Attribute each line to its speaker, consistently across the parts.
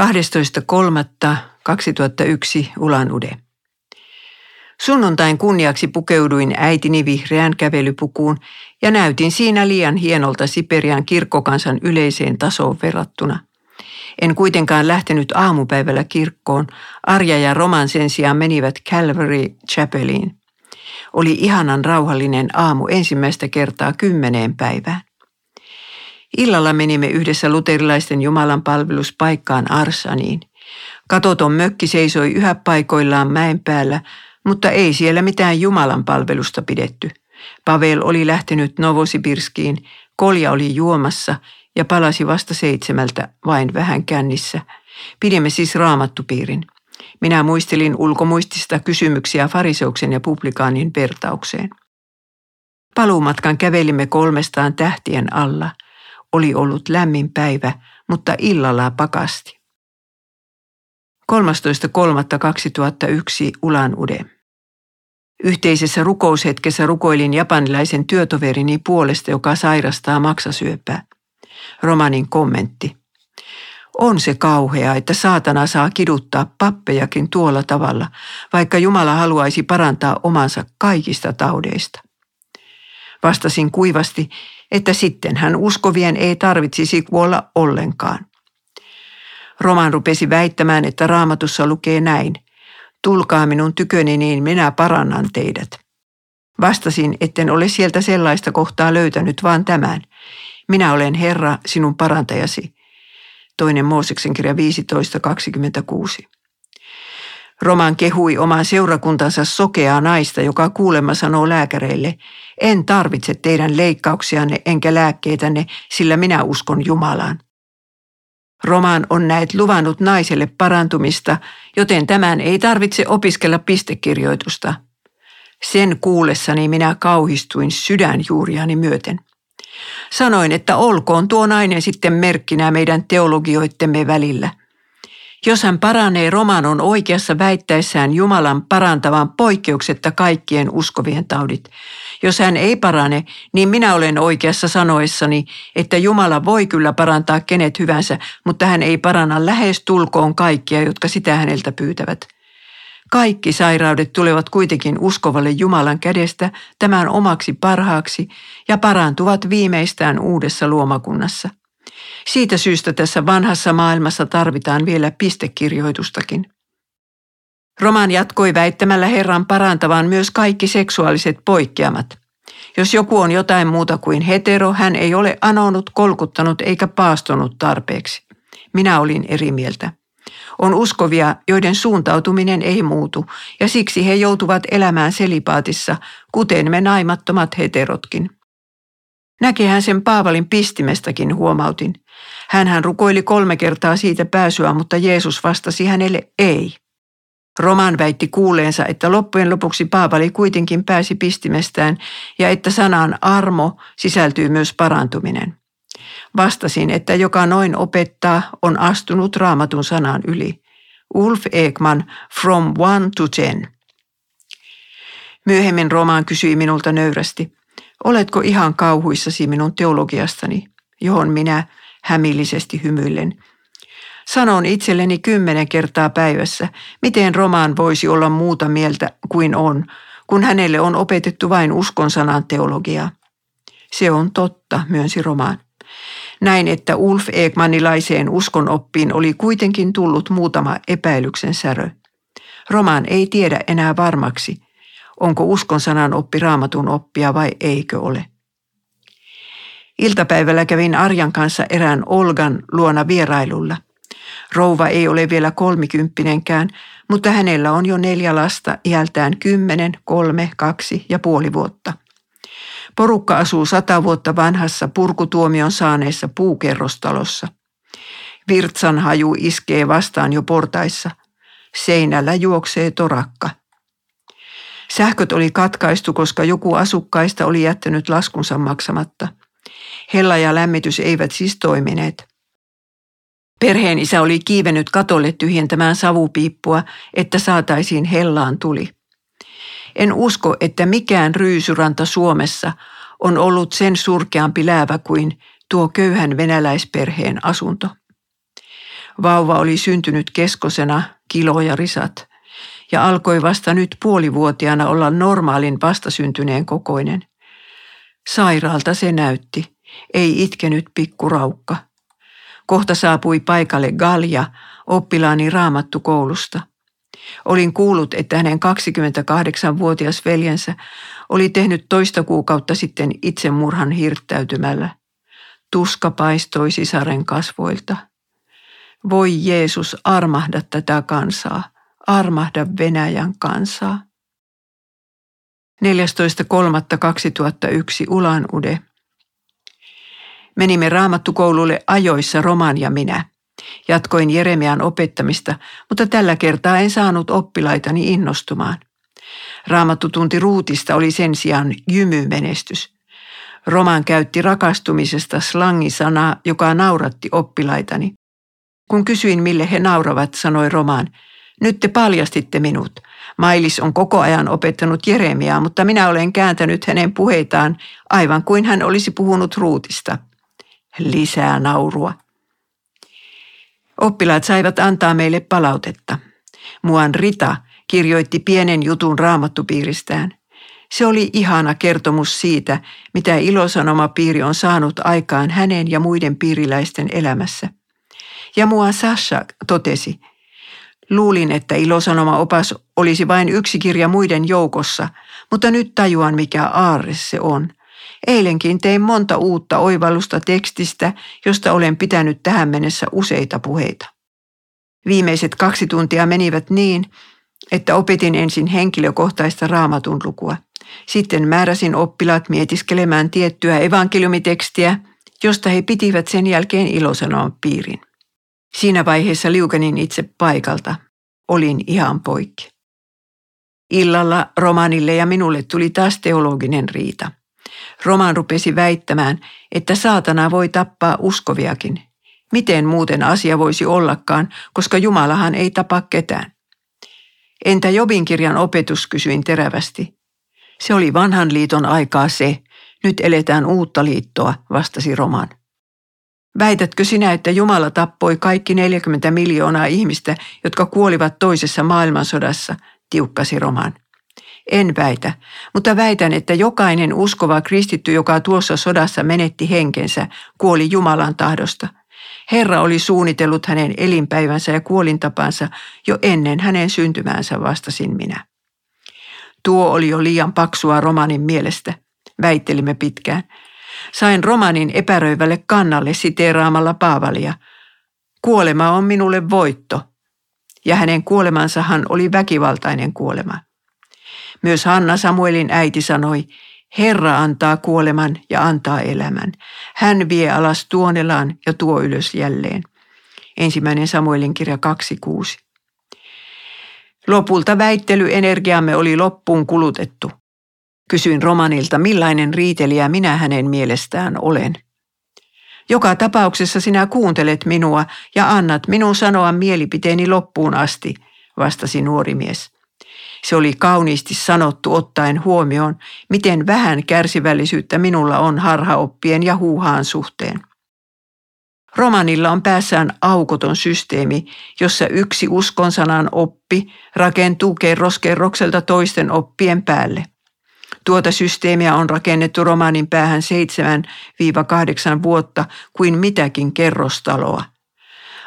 Speaker 1: 12.3.2001 Ulan Ude. Sunnuntain kunniaksi pukeuduin äitini vihreään kävelypukuun ja näytin siinä liian hienolta Siperian kirkkokansan yleiseen tasoon verrattuna. En kuitenkaan lähtenyt aamupäivällä kirkkoon. Arja ja Roman sen sijaan menivät Calvary Chapeliin. Oli ihanan rauhallinen aamu ensimmäistä kertaa kymmeneen päivään. Illalla menimme yhdessä luterilaisten Jumalan palveluspaikkaan Arsaniin. Katoton mökki seisoi yhä paikoillaan mäen päällä, mutta ei siellä mitään Jumalan palvelusta pidetty. Pavel oli lähtenyt Novosibirskiin, kolja oli juomassa ja palasi vasta seitsemältä vain vähän kännissä. Pidimme siis raamattupiirin. Minä muistelin ulkomuistista kysymyksiä fariseuksen ja publikaanin vertaukseen. Paluumatkan kävelimme kolmestaan tähtien alla. Oli ollut lämmin päivä, mutta illalla pakasti. 13.3.2001 Ulan Ude. Yhteisessä rukoushetkessä rukoilin japanilaisen työtoverini puolesta, joka sairastaa maksasyöpää. Romanin kommentti. On se kauhea, että saatana saa kiduttaa pappejakin tuolla tavalla, vaikka Jumala haluaisi parantaa omansa kaikista taudeista. Vastasin kuivasti, että sitten hän uskovien ei tarvitsisi kuolla ollenkaan. Roman rupesi väittämään, että raamatussa lukee näin. Tulkaa minun tyköni, niin minä parannan teidät. Vastasin, etten ole sieltä sellaista kohtaa löytänyt, vaan tämän. Minä olen Herra, sinun parantajasi. Toinen Mooseksen kirja 15.26. Roman kehui oman seurakuntansa sokeaa naista, joka kuulemma sanoo lääkäreille, en tarvitse teidän leikkauksianne enkä lääkkeitänne, sillä minä uskon Jumalaan. Roman on näet luvannut naiselle parantumista, joten tämän ei tarvitse opiskella pistekirjoitusta. Sen kuullessani minä kauhistuin sydänjuuriani myöten. Sanoin, että olkoon tuo nainen sitten merkkinä meidän teologioittemme välillä. Jos hän paranee, Roman on oikeassa väittäessään Jumalan parantavan poikkeuksetta kaikkien uskovien taudit. Jos hän ei parane, niin minä olen oikeassa sanoessani, että Jumala voi kyllä parantaa kenet hyvänsä, mutta hän ei paranna lähes tulkoon kaikkia, jotka sitä häneltä pyytävät. Kaikki sairaudet tulevat kuitenkin uskovalle Jumalan kädestä tämän omaksi parhaaksi ja parantuvat viimeistään uudessa luomakunnassa. Siitä syystä tässä vanhassa maailmassa tarvitaan vielä pistekirjoitustakin. Roman jatkoi väittämällä Herran parantavan myös kaikki seksuaaliset poikkeamat. Jos joku on jotain muuta kuin hetero, hän ei ole anonut, kolkuttanut eikä paastonut tarpeeksi. Minä olin eri mieltä. On uskovia, joiden suuntautuminen ei muutu, ja siksi he joutuvat elämään selipaatissa, kuten me naimattomat heterotkin. Näkehän sen Paavalin pistimestäkin, huomautin. Hänhän rukoili kolme kertaa siitä pääsyä, mutta Jeesus vastasi hänelle ei. Roman väitti kuuleensa, että loppujen lopuksi Paavali kuitenkin pääsi pistimestään ja että sanaan armo sisältyy myös parantuminen. Vastasin, että joka noin opettaa, on astunut raamatun sanan yli. Ulf Ekman, From One to Ten. Myöhemmin Roman kysyi minulta nöyrästi, oletko ihan kauhuissasi minun teologiastani, johon minä hämillisesti hymyillen. Sanon itselleni kymmenen kertaa päivässä, miten Roman voisi olla muuta mieltä kuin on, kun hänelle on opetettu vain uskon sanan teologiaa. Se on totta, myönsi Roman. Näin, että Ulf Ekmanilaiseen uskonoppiin oli kuitenkin tullut muutama epäilyksen särö. Roman ei tiedä enää varmaksi, onko uskon sanan oppi raamatun oppia vai eikö ole. Iltapäivällä kävin Arjan kanssa erään Olgan luona vierailulla. Rouva ei ole vielä kolmikymppinenkään, mutta hänellä on jo neljä lasta iältään kymmenen, kolme, kaksi ja puoli vuotta. Porukka asuu sata vuotta vanhassa purkutuomion saaneessa puukerrostalossa. Virtsan haju iskee vastaan jo portaissa. Seinällä juoksee torakka. Sähköt oli katkaistu, koska joku asukkaista oli jättänyt laskunsa maksamatta. Hella ja lämmitys eivät siis toimineet. Perheen isä oli kiivennyt katolle tyhjentämään savupiippua, että saataisiin hellaan tuli. En usko, että mikään ryysyranta Suomessa on ollut sen surkeampi läävä kuin tuo köyhän venäläisperheen asunto. Vauva oli syntynyt keskosena, kilo ja risat, ja alkoi vasta nyt puolivuotiaana olla normaalin vastasyntyneen kokoinen. Sairaalta se näytti, ei itkenyt pikkuraukka. Kohta saapui paikalle Galja, oppilaani raamattu koulusta. Olin kuullut, että hänen 28-vuotias veljensä oli tehnyt toista kuukautta sitten itsemurhan hirttäytymällä. Tuska paistoi sisaren kasvoilta. Voi Jeesus, armahda tätä kansaa, armahda Venäjän kansaa. 14.3.2001 Ulan Ude. Menimme raamattukoululle ajoissa Roman ja minä. Jatkoin Jeremian opettamista, mutta tällä kertaa en saanut oppilaitani innostumaan. Raamattutunti Ruutista oli sen sijaan jymymenestys. Roman käytti rakastumisesta slangisanaa, joka nauratti oppilaitani. Kun kysyin, mille he nauravat, sanoi Roman, nyt te paljastitte minut. Mailis on koko ajan opettanut Jeremiaa, mutta minä olen kääntänyt hänen puheitaan aivan kuin hän olisi puhunut Ruutista. Lisää naurua. Oppilaat saivat antaa meille palautetta. Muan Rita kirjoitti pienen jutun raamattupiiristään. Se oli ihana kertomus siitä, mitä ilosanomapiiri on saanut aikaan hänen ja muiden piiriläisten elämässä. Ja mua Sasha totesi, luulin, että ilosanoma-opas olisi vain yksi kirja muiden joukossa, mutta nyt tajuan, mikä aarre se on – Eilenkin tein monta uutta oivallusta tekstistä, josta olen pitänyt tähän mennessä useita puheita. Viimeiset kaksi tuntia menivät niin, että opetin ensin henkilökohtaista raamatun lukua. Sitten määräsin oppilaat mietiskelemään tiettyä evankeliumitekstiä, josta he pitivät sen jälkeen ilosanoman piirin. Siinä vaiheessa liukenin itse paikalta. Olin ihan poikki. Illalla Romanille ja minulle tuli taas teologinen riita. Roman rupesi väittämään, että saatana voi tappaa uskoviakin. Miten muuten asia voisi ollakaan, koska Jumalahan ei tapa ketään. Entä Jobin kirjan opetus, kysyin terävästi. Se oli vanhan liiton aikaa se. Nyt eletään uutta liittoa, vastasi Roman. Väitätkö sinä, että Jumala tappoi kaikki 40 miljoonaa ihmistä, jotka kuolivat toisessa maailmansodassa, tiukkasi Roman. En väitä, mutta väitän, että jokainen uskova kristitty, joka tuossa sodassa menetti henkensä, kuoli Jumalan tahdosta. Herra oli suunnitellut hänen elinpäivänsä ja kuolintapansa jo ennen hänen syntymäänsä, vastasin minä. Tuo oli jo liian paksua romanin mielestä, väittelimme pitkään. Sain romanin epäröivälle kannalle siteeraamalla Paavalia. Kuolema on minulle voitto. Ja hänen kuolemansahan oli väkivaltainen kuolema. Myös Hanna Samuelin äiti sanoi, Herra antaa kuoleman ja antaa elämän. Hän vie alas tuonelaan ja tuo ylös jälleen. Ensimmäinen Samuelin kirja 2.6. Lopulta väittelyenergiamme oli loppuun kulutettu. Kysyin Romanilta, millainen riitelijä minä hänen mielestään olen. Joka tapauksessa sinä kuuntelet minua ja annat minun sanoa mielipiteeni loppuun asti, vastasi nuori mies. Se oli kauniisti sanottu ottaen huomioon, miten vähän kärsivällisyyttä minulla on harhaoppien ja huuhaan suhteen. Romanilla on päässään aukoton systeemi, jossa yksi uskonsanan oppi rakentuu kerroskerrokselta toisten oppien päälle. Tuota systeemiä on rakennettu romanin päähän 7-8 vuotta kuin mitäkin kerrostaloa.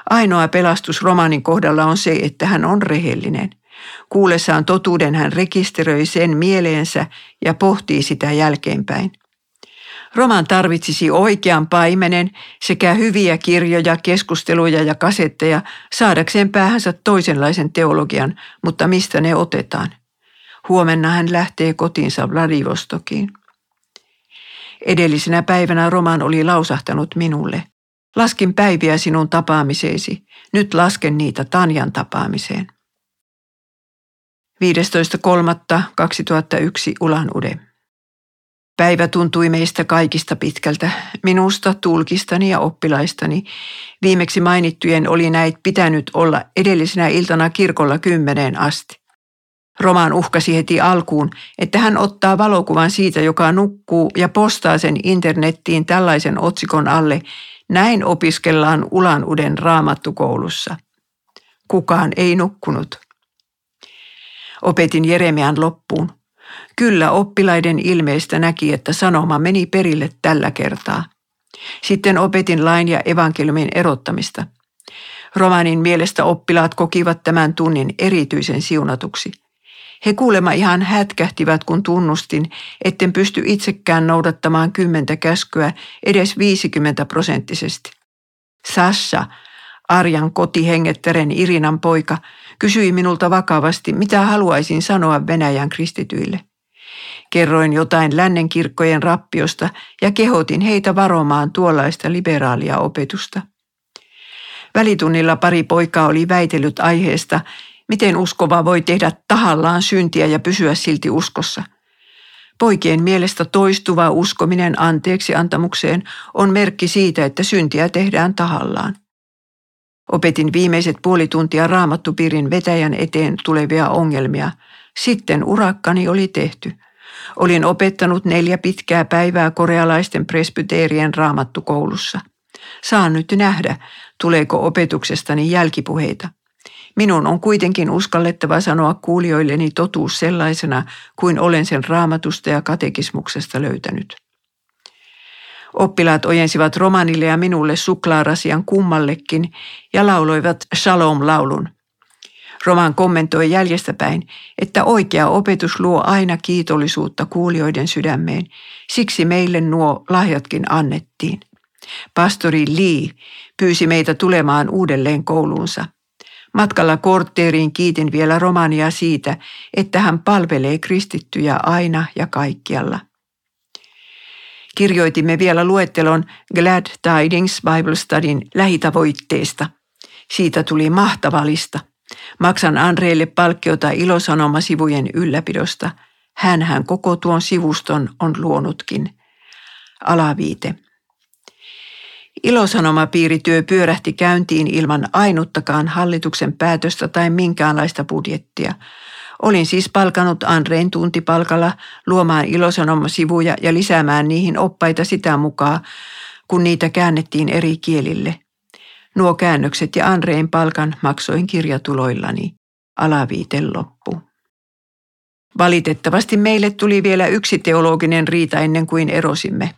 Speaker 1: Ainoa pelastus romanin kohdalla on se, että hän on rehellinen – Kuullessaan totuuden hän rekisteröi sen mieleensä ja pohtii sitä jälkeenpäin. Roman tarvitsisi oikean paimenen sekä hyviä kirjoja, keskusteluja ja kasetteja saadakseen päähänsä toisenlaisen teologian, mutta mistä ne otetaan? Huomenna hän lähtee kotiinsa Vladivostokiin. Edellisenä päivänä Roman oli lausahtanut minulle. Laskin päiviä sinun tapaamiseesi. Nyt lasken niitä Tanjan tapaamiseen. 15.3.2001 Ulan Ude. Päivä tuntui meistä kaikista pitkältä, minusta, tulkistani ja oppilaistani. Viimeksi mainittujen oli näit pitänyt olla edellisenä iltana kirkolla kymmeneen asti. Roman uhkasi heti alkuun, että hän ottaa valokuvan siitä, joka nukkuu ja postaa sen internettiin tällaisen otsikon alle, Näin opiskellaan Ulanuden raamattukoulussa. Kukaan ei nukkunut. Opetin Jeremian loppuun. Kyllä oppilaiden ilmeistä näki, että sanoma meni perille tällä kertaa. Sitten opetin lain ja evankeliumin erottamista. Romanin mielestä oppilaat kokivat tämän tunnin erityisen siunatuksi. He kuulema ihan hätkähtivät, kun tunnustin, etten pysty itsekään noudattamaan kymmentä käskyä edes 50 prosenttisesti. Sassa, Arjan kotihengettären Irinan poika, kysyi minulta vakavasti, mitä haluaisin sanoa Venäjän kristityille. Kerroin jotain lännen kirkkojen rappiosta ja kehotin heitä varomaan tuollaista liberaalia opetusta. Välitunnilla pari poikaa oli väitellyt aiheesta, miten uskova voi tehdä tahallaan syntiä ja pysyä silti uskossa. Poikien mielestä toistuva uskominen anteeksi antamukseen on merkki siitä, että syntiä tehdään tahallaan. Opetin viimeiset puoli tuntia raamattupiirin vetäjän eteen tulevia ongelmia. Sitten urakkani oli tehty. Olin opettanut neljä pitkää päivää korealaisten presbyteerien raamattukoulussa. Saan nyt nähdä, tuleeko opetuksestani jälkipuheita. Minun on kuitenkin uskallettava sanoa kuulijoilleni totuus sellaisena, kuin olen sen raamatusta ja katekismuksesta löytänyt. Oppilaat ojensivat romanille ja minulle suklaarasian kummallekin ja lauloivat Shalom-laulun. Roman kommentoi jäljestäpäin, että oikea opetus luo aina kiitollisuutta kuulijoiden sydämeen, siksi meille nuo lahjatkin annettiin. Pastori Lee pyysi meitä tulemaan uudelleen kouluunsa. Matkalla kortteeriin kiitin vielä Romania siitä, että hän palvelee kristittyjä aina ja kaikkialla. Kirjoitimme vielä luettelon Glad Tidings Bible Studyn lähitavoitteesta. Siitä tuli mahtava lista. Maksan Andreelle palkkiota ilosanomasivujen ylläpidosta. Hänhän koko tuon sivuston on luonutkin. Alaviite. Ilosanomapiirityö pyörähti käyntiin ilman ainuttakaan hallituksen päätöstä tai minkäänlaista budjettia. Olin siis palkanut Andreen tuntipalkalla luomaan ilosanomasivuja ja lisäämään niihin oppaita sitä mukaan, kun niitä käännettiin eri kielille. Nuo käännökset ja Andreen palkan maksoin kirjatuloillani. Alaviite loppu. Valitettavasti meille tuli vielä yksi teologinen riita ennen kuin erosimme.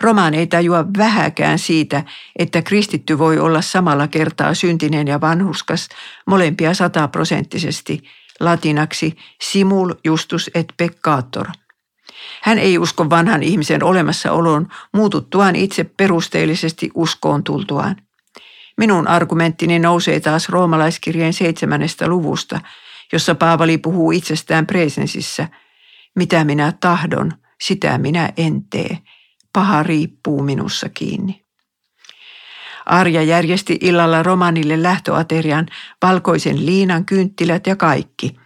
Speaker 1: Romaan ei tajua vähäkään siitä, että kristitty voi olla samalla kertaa syntinen ja vanhuskas, molempia sataprosenttisesti, latinaksi simul justus et peccator. Hän ei usko vanhan ihmisen olemassaoloon muututtuaan itse perusteellisesti uskoon tultuaan. Minun argumenttini nousee taas roomalaiskirjeen seitsemännestä luvusta, jossa Paavali puhuu itsestään presensissä. Mitä minä tahdon, sitä minä en tee. Paha riippuu minussa kiinni. Arja järjesti illalla romanille lähtöaterian, valkoisen liinan, kynttilät ja kaikki.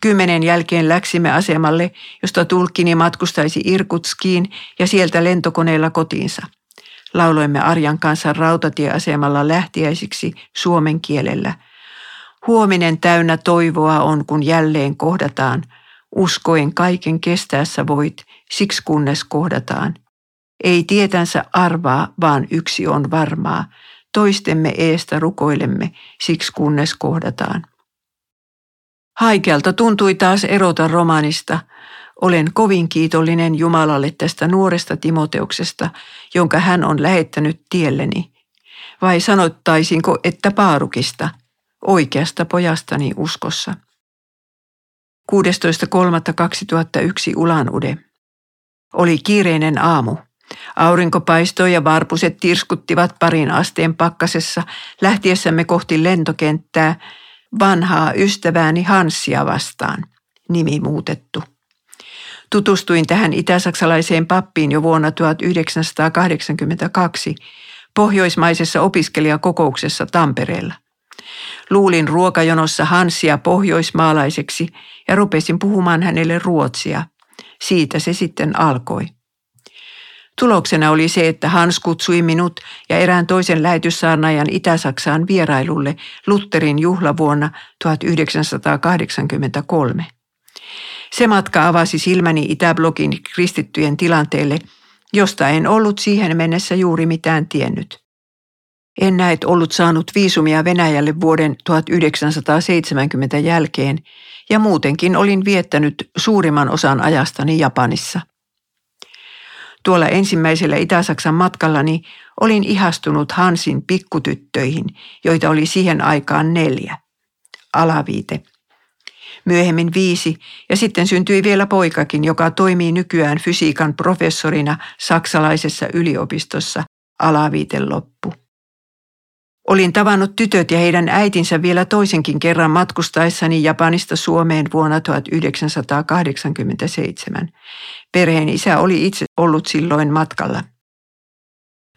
Speaker 1: Kymmenen jälkeen läksimme asemalle, josta tulkkini matkustaisi Irkutskiin ja sieltä lentokoneella kotiinsa. Lauloimme Arjan kanssa rautatieasemalla lähtiäisiksi suomen kielellä. Huominen täynnä toivoa on, kun jälleen kohdataan. Uskoen kaiken kestäessä voit, siksi kunnes kohdataan. Ei tietänsä arvaa, vaan yksi on varmaa. Toistemme eestä rukoilemme, siksi kunnes kohdataan. Haikealta tuntui taas erota romanista. Olen kovin kiitollinen Jumalalle tästä nuoresta Timoteuksesta, jonka hän on lähettänyt tielleni. Vai sanottaisinko, että paarukista, oikeasta pojastani uskossa. 16.3.2001 Ulanude. Oli kiireinen aamu. Aurinko paistoi ja varpuset tirskuttivat parin asteen pakkasessa lähtiessämme kohti lentokenttää vanhaa ystävääni Hanssia vastaan, nimi muutettu. Tutustuin tähän itäsaksalaiseen pappiin jo vuonna 1982 pohjoismaisessa opiskelijakokouksessa Tampereella. Luulin ruokajonossa Hansia pohjoismaalaiseksi ja rupesin puhumaan hänelle ruotsia. Siitä se sitten alkoi. Tuloksena oli se, että Hans kutsui minut ja erään toisen lähetyssaarnaajan Itä-Saksaan vierailulle Lutterin juhlavuonna 1983. Se matka avasi silmäni Itäblogin kristittyjen tilanteelle josta en ollut siihen mennessä juuri mitään tiennyt. En näet ollut saanut viisumia Venäjälle vuoden 1970 jälkeen ja muutenkin olin viettänyt suurimman osan ajastani Japanissa. Tuolla ensimmäisellä Itä-Saksan matkallani olin ihastunut Hansin pikkutyttöihin, joita oli siihen aikaan neljä. Alaviite. Myöhemmin viisi ja sitten syntyi vielä poikakin, joka toimii nykyään fysiikan professorina saksalaisessa yliopistossa. Alaviite loppu. Olin tavannut tytöt ja heidän äitinsä vielä toisenkin kerran matkustaessani Japanista Suomeen vuonna 1987. Perheen isä oli itse ollut silloin matkalla.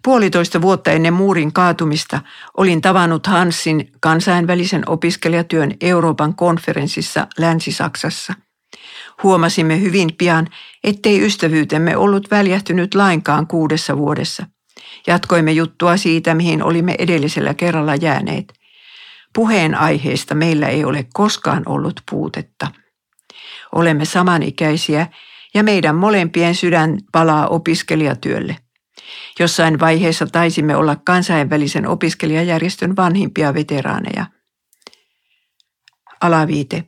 Speaker 1: Puolitoista vuotta ennen muurin kaatumista olin tavannut Hansin kansainvälisen opiskelijatyön Euroopan konferenssissa Länsi-Saksassa. Huomasimme hyvin pian, ettei ystävyytemme ollut väljähtynyt lainkaan kuudessa vuodessa. Jatkoimme juttua siitä, mihin olimme edellisellä kerralla jääneet. Puheen aiheesta meillä ei ole koskaan ollut puutetta. Olemme samanikäisiä ja meidän molempien sydän palaa opiskelijatyölle. Jossain vaiheessa taisimme olla kansainvälisen opiskelijajärjestön vanhimpia veteraaneja. Alaviite.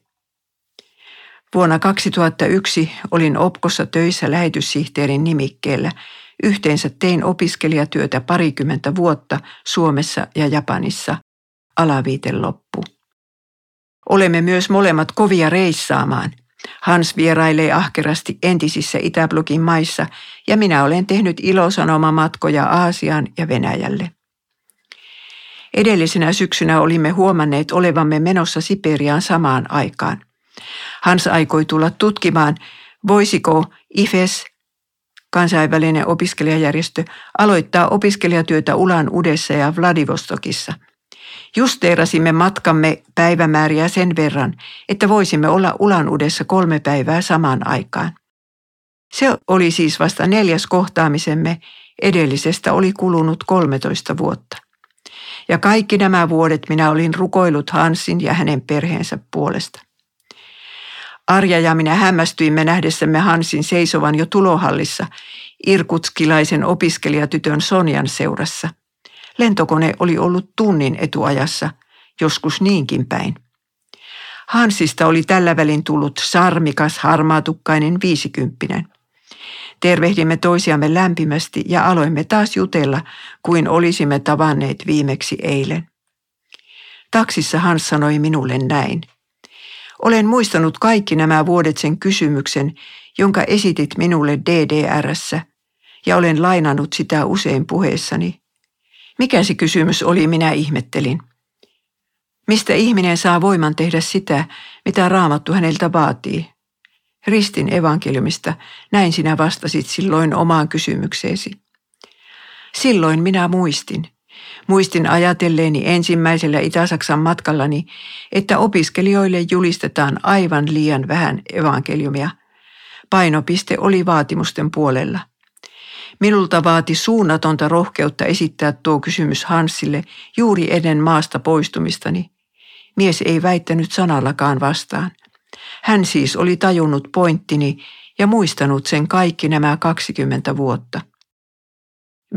Speaker 1: Vuonna 2001 olin Opkossa töissä lähetyssihteerin nimikkeellä – Yhteensä tein opiskelijatyötä parikymmentä vuotta Suomessa ja Japanissa. Alaviite loppu. Olemme myös molemmat kovia reissaamaan. Hans vierailee ahkerasti entisissä Itäblogin maissa ja minä olen tehnyt ilosanomamatkoja Aasiaan ja Venäjälle. Edellisenä syksynä olimme huomanneet olevamme menossa Siperiaan samaan aikaan. Hans aikoi tulla tutkimaan, voisiko IFES kansainvälinen opiskelijajärjestö, aloittaa opiskelijatyötä Ulan Udessa ja Vladivostokissa. Justeerasimme matkamme päivämääriä sen verran, että voisimme olla Ulan Udessa kolme päivää samaan aikaan. Se oli siis vasta neljäs kohtaamisemme, edellisestä oli kulunut 13 vuotta. Ja kaikki nämä vuodet minä olin rukoillut Hansin ja hänen perheensä puolesta. Arja ja minä hämmästyimme nähdessämme Hansin seisovan jo tulohallissa irkutskilaisen opiskelijatytön Sonjan seurassa. Lentokone oli ollut tunnin etuajassa, joskus niinkin päin. Hansista oli tällä välin tullut sarmikas, harmaatukkainen viisikymppinen. Tervehdimme toisiamme lämpimästi ja aloimme taas jutella, kuin olisimme tavanneet viimeksi eilen. Taksissa Hans sanoi minulle näin – olen muistanut kaikki nämä vuodet sen kysymyksen, jonka esitit minulle DDRssä, ja olen lainannut sitä usein puheessani. Mikä se kysymys oli, minä ihmettelin. Mistä ihminen saa voiman tehdä sitä, mitä raamattu häneltä vaatii? Ristin evankeliumista, näin sinä vastasit silloin omaan kysymykseesi. Silloin minä muistin – Muistin ajatelleeni ensimmäisellä Itä-Saksan matkallani, että opiskelijoille julistetaan aivan liian vähän evankeliumia. Painopiste oli vaatimusten puolella. Minulta vaati suunnatonta rohkeutta esittää tuo kysymys Hansille juuri ennen maasta poistumistani. Mies ei väittänyt sanallakaan vastaan. Hän siis oli tajunnut pointtini ja muistanut sen kaikki nämä 20 vuotta.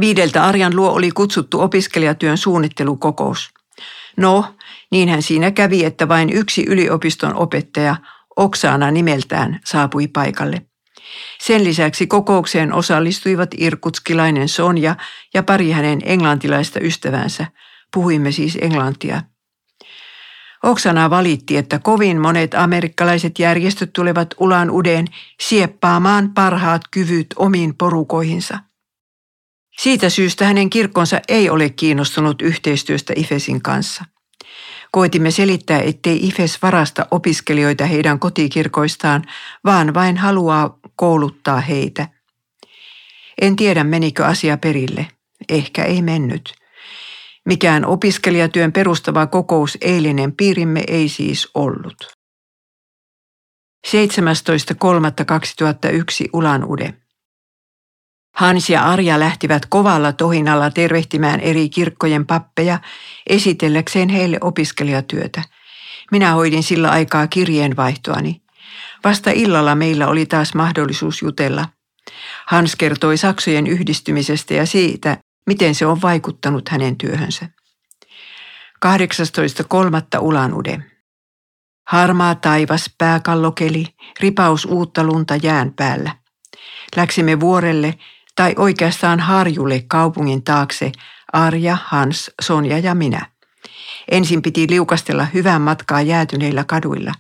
Speaker 1: Viideltä Arjan luo oli kutsuttu opiskelijatyön suunnittelukokous. No, niinhän siinä kävi, että vain yksi yliopiston opettaja, Oksana nimeltään, saapui paikalle. Sen lisäksi kokoukseen osallistuivat irkutskilainen Sonja ja pari hänen englantilaista ystävänsä. Puhuimme siis englantia. Oksana valitti, että kovin monet amerikkalaiset järjestöt tulevat ulan udeen sieppaamaan parhaat kyvyt omiin porukoihinsa – siitä syystä hänen kirkkonsa ei ole kiinnostunut yhteistyöstä Ifesin kanssa. Koitimme selittää, ettei Ifes varasta opiskelijoita heidän kotikirkoistaan, vaan vain haluaa kouluttaa heitä. En tiedä, menikö asia perille. Ehkä ei mennyt. Mikään opiskelijatyön perustava kokous eilinen piirimme ei siis ollut. 17.3.2001 Ulan Ude. Hans ja Arja lähtivät kovalla tohinalla tervehtimään eri kirkkojen pappeja esitelläkseen heille opiskelijatyötä. Minä hoidin sillä aikaa kirjeenvaihtoani. Vasta illalla meillä oli taas mahdollisuus jutella. Hans kertoi saksojen yhdistymisestä ja siitä, miten se on vaikuttanut hänen työhönsä. 18.3. Ulanude. Harmaa taivas, pääkallokeli, ripaus uutta lunta jään päällä. Läksimme vuorelle, tai oikeastaan harjulle kaupungin taakse, Arja, Hans, Sonja ja minä. Ensin piti liukastella hyvän matkaa jäätyneillä kaduilla.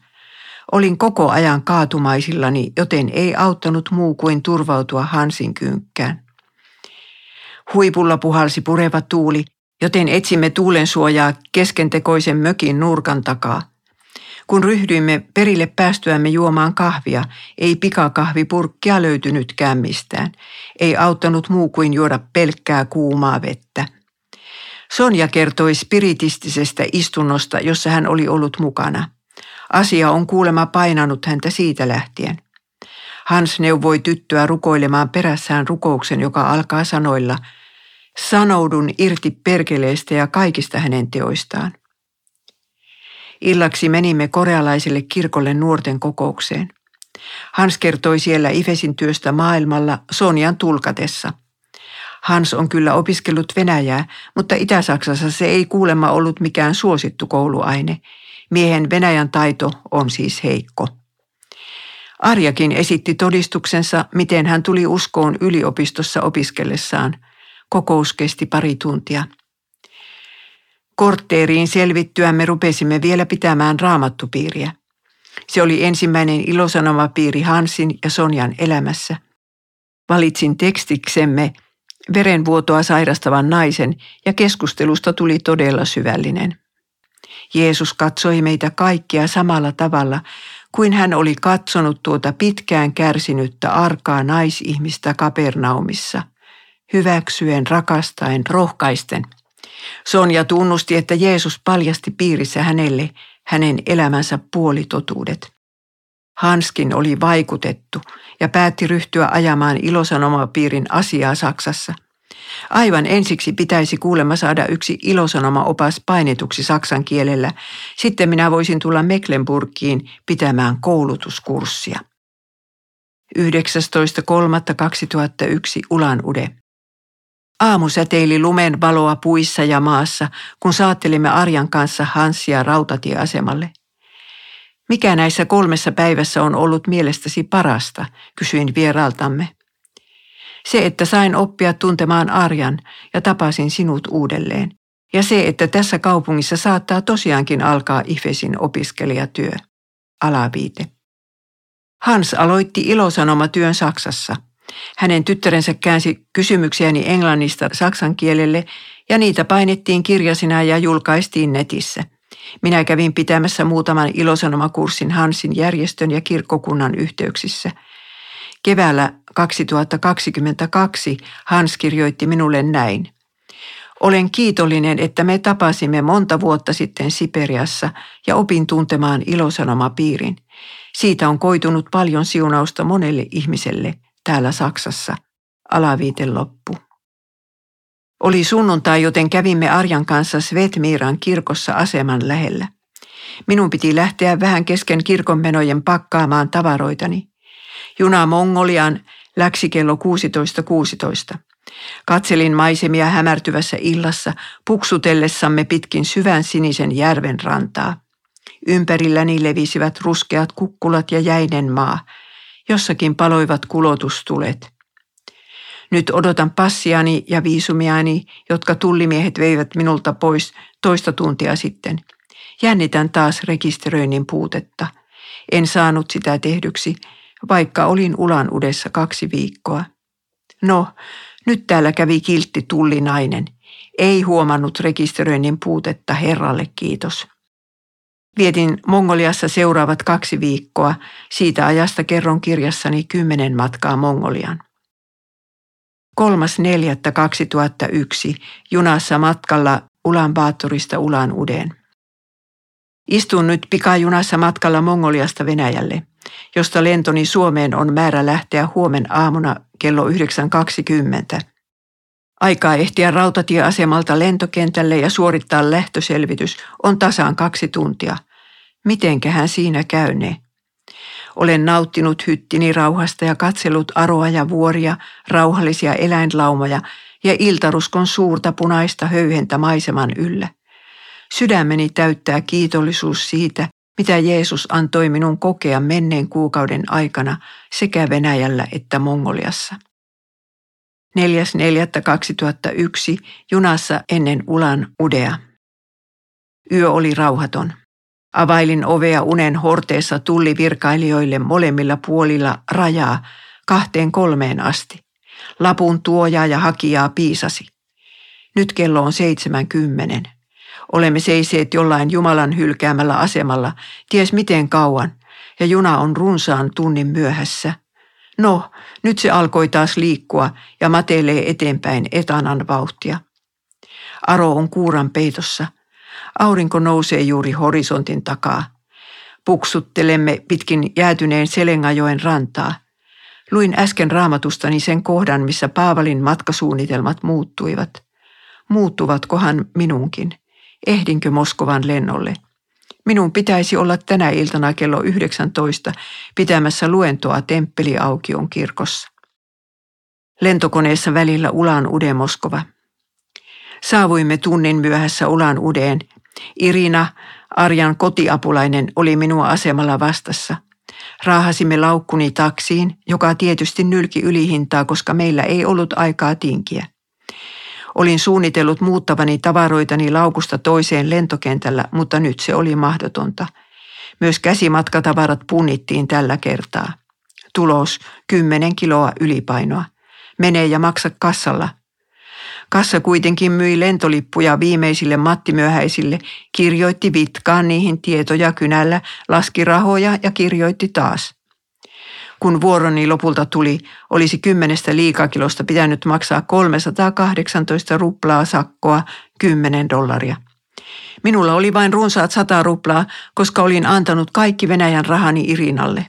Speaker 1: Olin koko ajan kaatumaisillani, joten ei auttanut muu kuin turvautua Hansin kynkkään. Huipulla puhalsi pureva tuuli, joten etsimme tuulen suojaa keskentekoisen mökin nurkan takaa. Kun ryhdyimme perille päästyämme juomaan kahvia, ei pikakahvipurkkia löytynytkään mistään. Ei auttanut muu kuin juoda pelkkää kuumaa vettä. Sonja kertoi spiritistisestä istunnosta, jossa hän oli ollut mukana. Asia on kuulema painanut häntä siitä lähtien. Hans neuvoi tyttöä rukoilemaan perässään rukouksen, joka alkaa sanoilla – Sanoudun irti perkeleestä ja kaikista hänen teoistaan. Illaksi menimme korealaiselle kirkolle nuorten kokoukseen. Hans kertoi siellä Ifesin työstä maailmalla Sonjan tulkatessa. Hans on kyllä opiskellut Venäjää, mutta Itä-Saksassa se ei kuulemma ollut mikään suosittu kouluaine. Miehen Venäjän taito on siis heikko. Arjakin esitti todistuksensa, miten hän tuli uskoon yliopistossa opiskellessaan. Kokous kesti pari tuntia. Kortteeriin selvittyämme rupesimme vielä pitämään raamattupiiriä. Se oli ensimmäinen ilosanomapiiri Hansin ja Sonjan elämässä. Valitsin tekstiksemme verenvuotoa sairastavan naisen ja keskustelusta tuli todella syvällinen. Jeesus katsoi meitä kaikkia samalla tavalla kuin hän oli katsonut tuota pitkään kärsinyttä arkaa naisihmistä Kapernaumissa, hyväksyen, rakastaen, rohkaisten – Sonja tunnusti, että Jeesus paljasti piirissä hänelle hänen elämänsä puolitotuudet. Hanskin oli vaikutettu ja päätti ryhtyä ajamaan ilosanomapiirin asiaa Saksassa. Aivan ensiksi pitäisi kuulemma saada yksi ilosanoma-opas painetuksi saksan kielellä. Sitten minä voisin tulla Mecklenburgiin pitämään koulutuskurssia. 19.3.2001 Ulan Ude. Aamu säteili lumen valoa puissa ja maassa, kun saattelimme Arjan kanssa Hansia rautatieasemalle. Mikä näissä kolmessa päivässä on ollut mielestäsi parasta, kysyin vieraltamme. Se, että sain oppia tuntemaan Arjan ja tapasin sinut uudelleen. Ja se, että tässä kaupungissa saattaa tosiaankin alkaa Ifesin opiskelijatyö. Alaviite. Hans aloitti ilosanomatyön Saksassa – hänen tyttärensä käänsi kysymyksiäni englannista saksan kielelle ja niitä painettiin kirjasina ja julkaistiin netissä. Minä kävin pitämässä muutaman ilosanomakurssin Hansin järjestön ja kirkkokunnan yhteyksissä. Keväällä 2022 Hans kirjoitti minulle näin. Olen kiitollinen, että me tapasimme monta vuotta sitten Siperiassa ja opin tuntemaan ilosanomapiirin. Siitä on koitunut paljon siunausta monelle ihmiselle – täällä Saksassa. Alaviite loppu. Oli sunnuntai, joten kävimme Arjan kanssa Svetmiiran kirkossa aseman lähellä. Minun piti lähteä vähän kesken kirkonmenojen pakkaamaan tavaroitani. Juna Mongoliaan läksi kello 16.16. .16. Katselin maisemia hämärtyvässä illassa puksutellessamme pitkin syvän sinisen järven rantaa. Ympärilläni levisivät ruskeat kukkulat ja jäinen maa – Jossakin paloivat kulotustulet. Nyt odotan passiani ja viisumiani, jotka tullimiehet veivät minulta pois toista tuntia sitten. Jännitän taas rekisteröinnin puutetta. En saanut sitä tehdyksi, vaikka olin ulan udessa kaksi viikkoa. No, nyt täällä kävi kiltti tullinainen. Ei huomannut rekisteröinnin puutetta, herralle kiitos. Vietin Mongoliassa seuraavat kaksi viikkoa. Siitä ajasta kerron kirjassani kymmenen matkaa Mongolian. 3.4.2001 junassa matkalla Ulan Baaturista Ulan Udeen. Istun nyt pikajunassa matkalla Mongoliasta Venäjälle, josta lentoni Suomeen on määrä lähteä huomen aamuna kello 9.20. Aikaa ehtiä rautatieasemalta lentokentälle ja suorittaa lähtöselvitys on tasaan kaksi tuntia. Mitenkähän siinä käynee? Olen nauttinut hyttini rauhasta ja katsellut aroa ja vuoria, rauhallisia eläinlaumoja ja iltaruskon suurta punaista höyhentä maiseman yllä. Sydämeni täyttää kiitollisuus siitä, mitä Jeesus antoi minun kokea menneen kuukauden aikana sekä Venäjällä että Mongoliassa. 4.4.2001 junassa ennen Ulan Udea. Yö oli rauhaton. Availin ovea unen horteessa tulli virkailijoille molemmilla puolilla rajaa kahteen kolmeen asti. Lapun tuojaa ja hakijaa piisasi. Nyt kello on seitsemän kymmenen. Olemme seiseet jollain Jumalan hylkäämällä asemalla, ties miten kauan, ja juna on runsaan tunnin myöhässä. No, nyt se alkoi taas liikkua ja matelee eteenpäin etanan vauhtia. Aro on kuuran peitossa. Aurinko nousee juuri horisontin takaa. Puksuttelemme pitkin jäätyneen Selengajoen rantaa. Luin äsken raamatustani sen kohdan, missä Paavalin matkasuunnitelmat muuttuivat. Muuttuvatkohan minunkin? Ehdinkö Moskovan lennolle? Minun pitäisi olla tänä iltana kello 19 pitämässä luentoa Temppeliaukion kirkossa. Lentokoneessa välillä Ulan Ude Moskova. Saavuimme tunnin myöhässä Ulan Udeen. Irina, Arjan kotiapulainen, oli minua asemalla vastassa. Raahasimme laukkuni taksiin, joka tietysti nylki ylihintaa, koska meillä ei ollut aikaa tinkiä. Olin suunnitellut muuttavani tavaroitani laukusta toiseen lentokentällä, mutta nyt se oli mahdotonta. Myös käsimatkatavarat punnittiin tällä kertaa. Tulos 10 kiloa ylipainoa. Mene ja maksa kassalla. Kassa kuitenkin myi lentolippuja viimeisille mattimyöhäisille, kirjoitti vitkaan niihin tietoja kynällä, laski rahoja ja kirjoitti taas – kun vuoroni lopulta tuli, olisi kymmenestä liikakilosta pitänyt maksaa 318 ruplaa sakkoa 10 dollaria. Minulla oli vain runsaat 100 ruplaa, koska olin antanut kaikki Venäjän rahani Irinalle.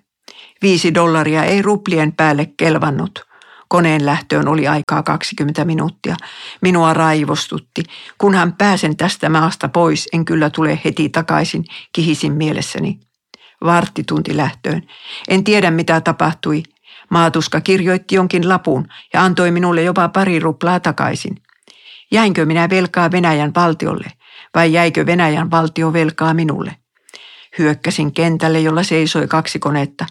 Speaker 1: Viisi dollaria ei ruplien päälle kelvannut. Koneen lähtöön oli aikaa 20 minuuttia. Minua raivostutti. Kunhan pääsen tästä maasta pois, en kyllä tule heti takaisin, kihisin mielessäni varttitunti lähtöön. En tiedä mitä tapahtui. Maatuska kirjoitti jonkin lapun ja antoi minulle jopa pari ruplaa takaisin. Jäinkö minä velkaa Venäjän valtiolle vai jäikö Venäjän valtio velkaa minulle? Hyökkäsin kentälle, jolla seisoi kaksi konetta.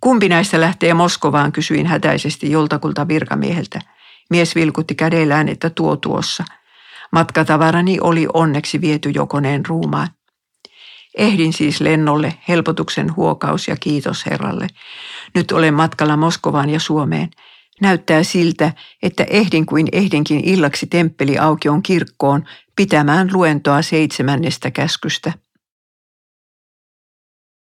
Speaker 1: Kumpi näistä lähtee Moskovaan, kysyin hätäisesti joltakulta virkamieheltä. Mies vilkutti kädellään, että tuo tuossa. Matkatavarani oli onneksi viety jokoneen ruumaan. Ehdin siis lennolle, helpotuksen huokaus ja kiitos Herralle. Nyt olen matkalla Moskovaan ja Suomeen. Näyttää siltä, että ehdin kuin ehdinkin illaksi temppeli auki on kirkkoon pitämään luentoa seitsemännestä käskystä.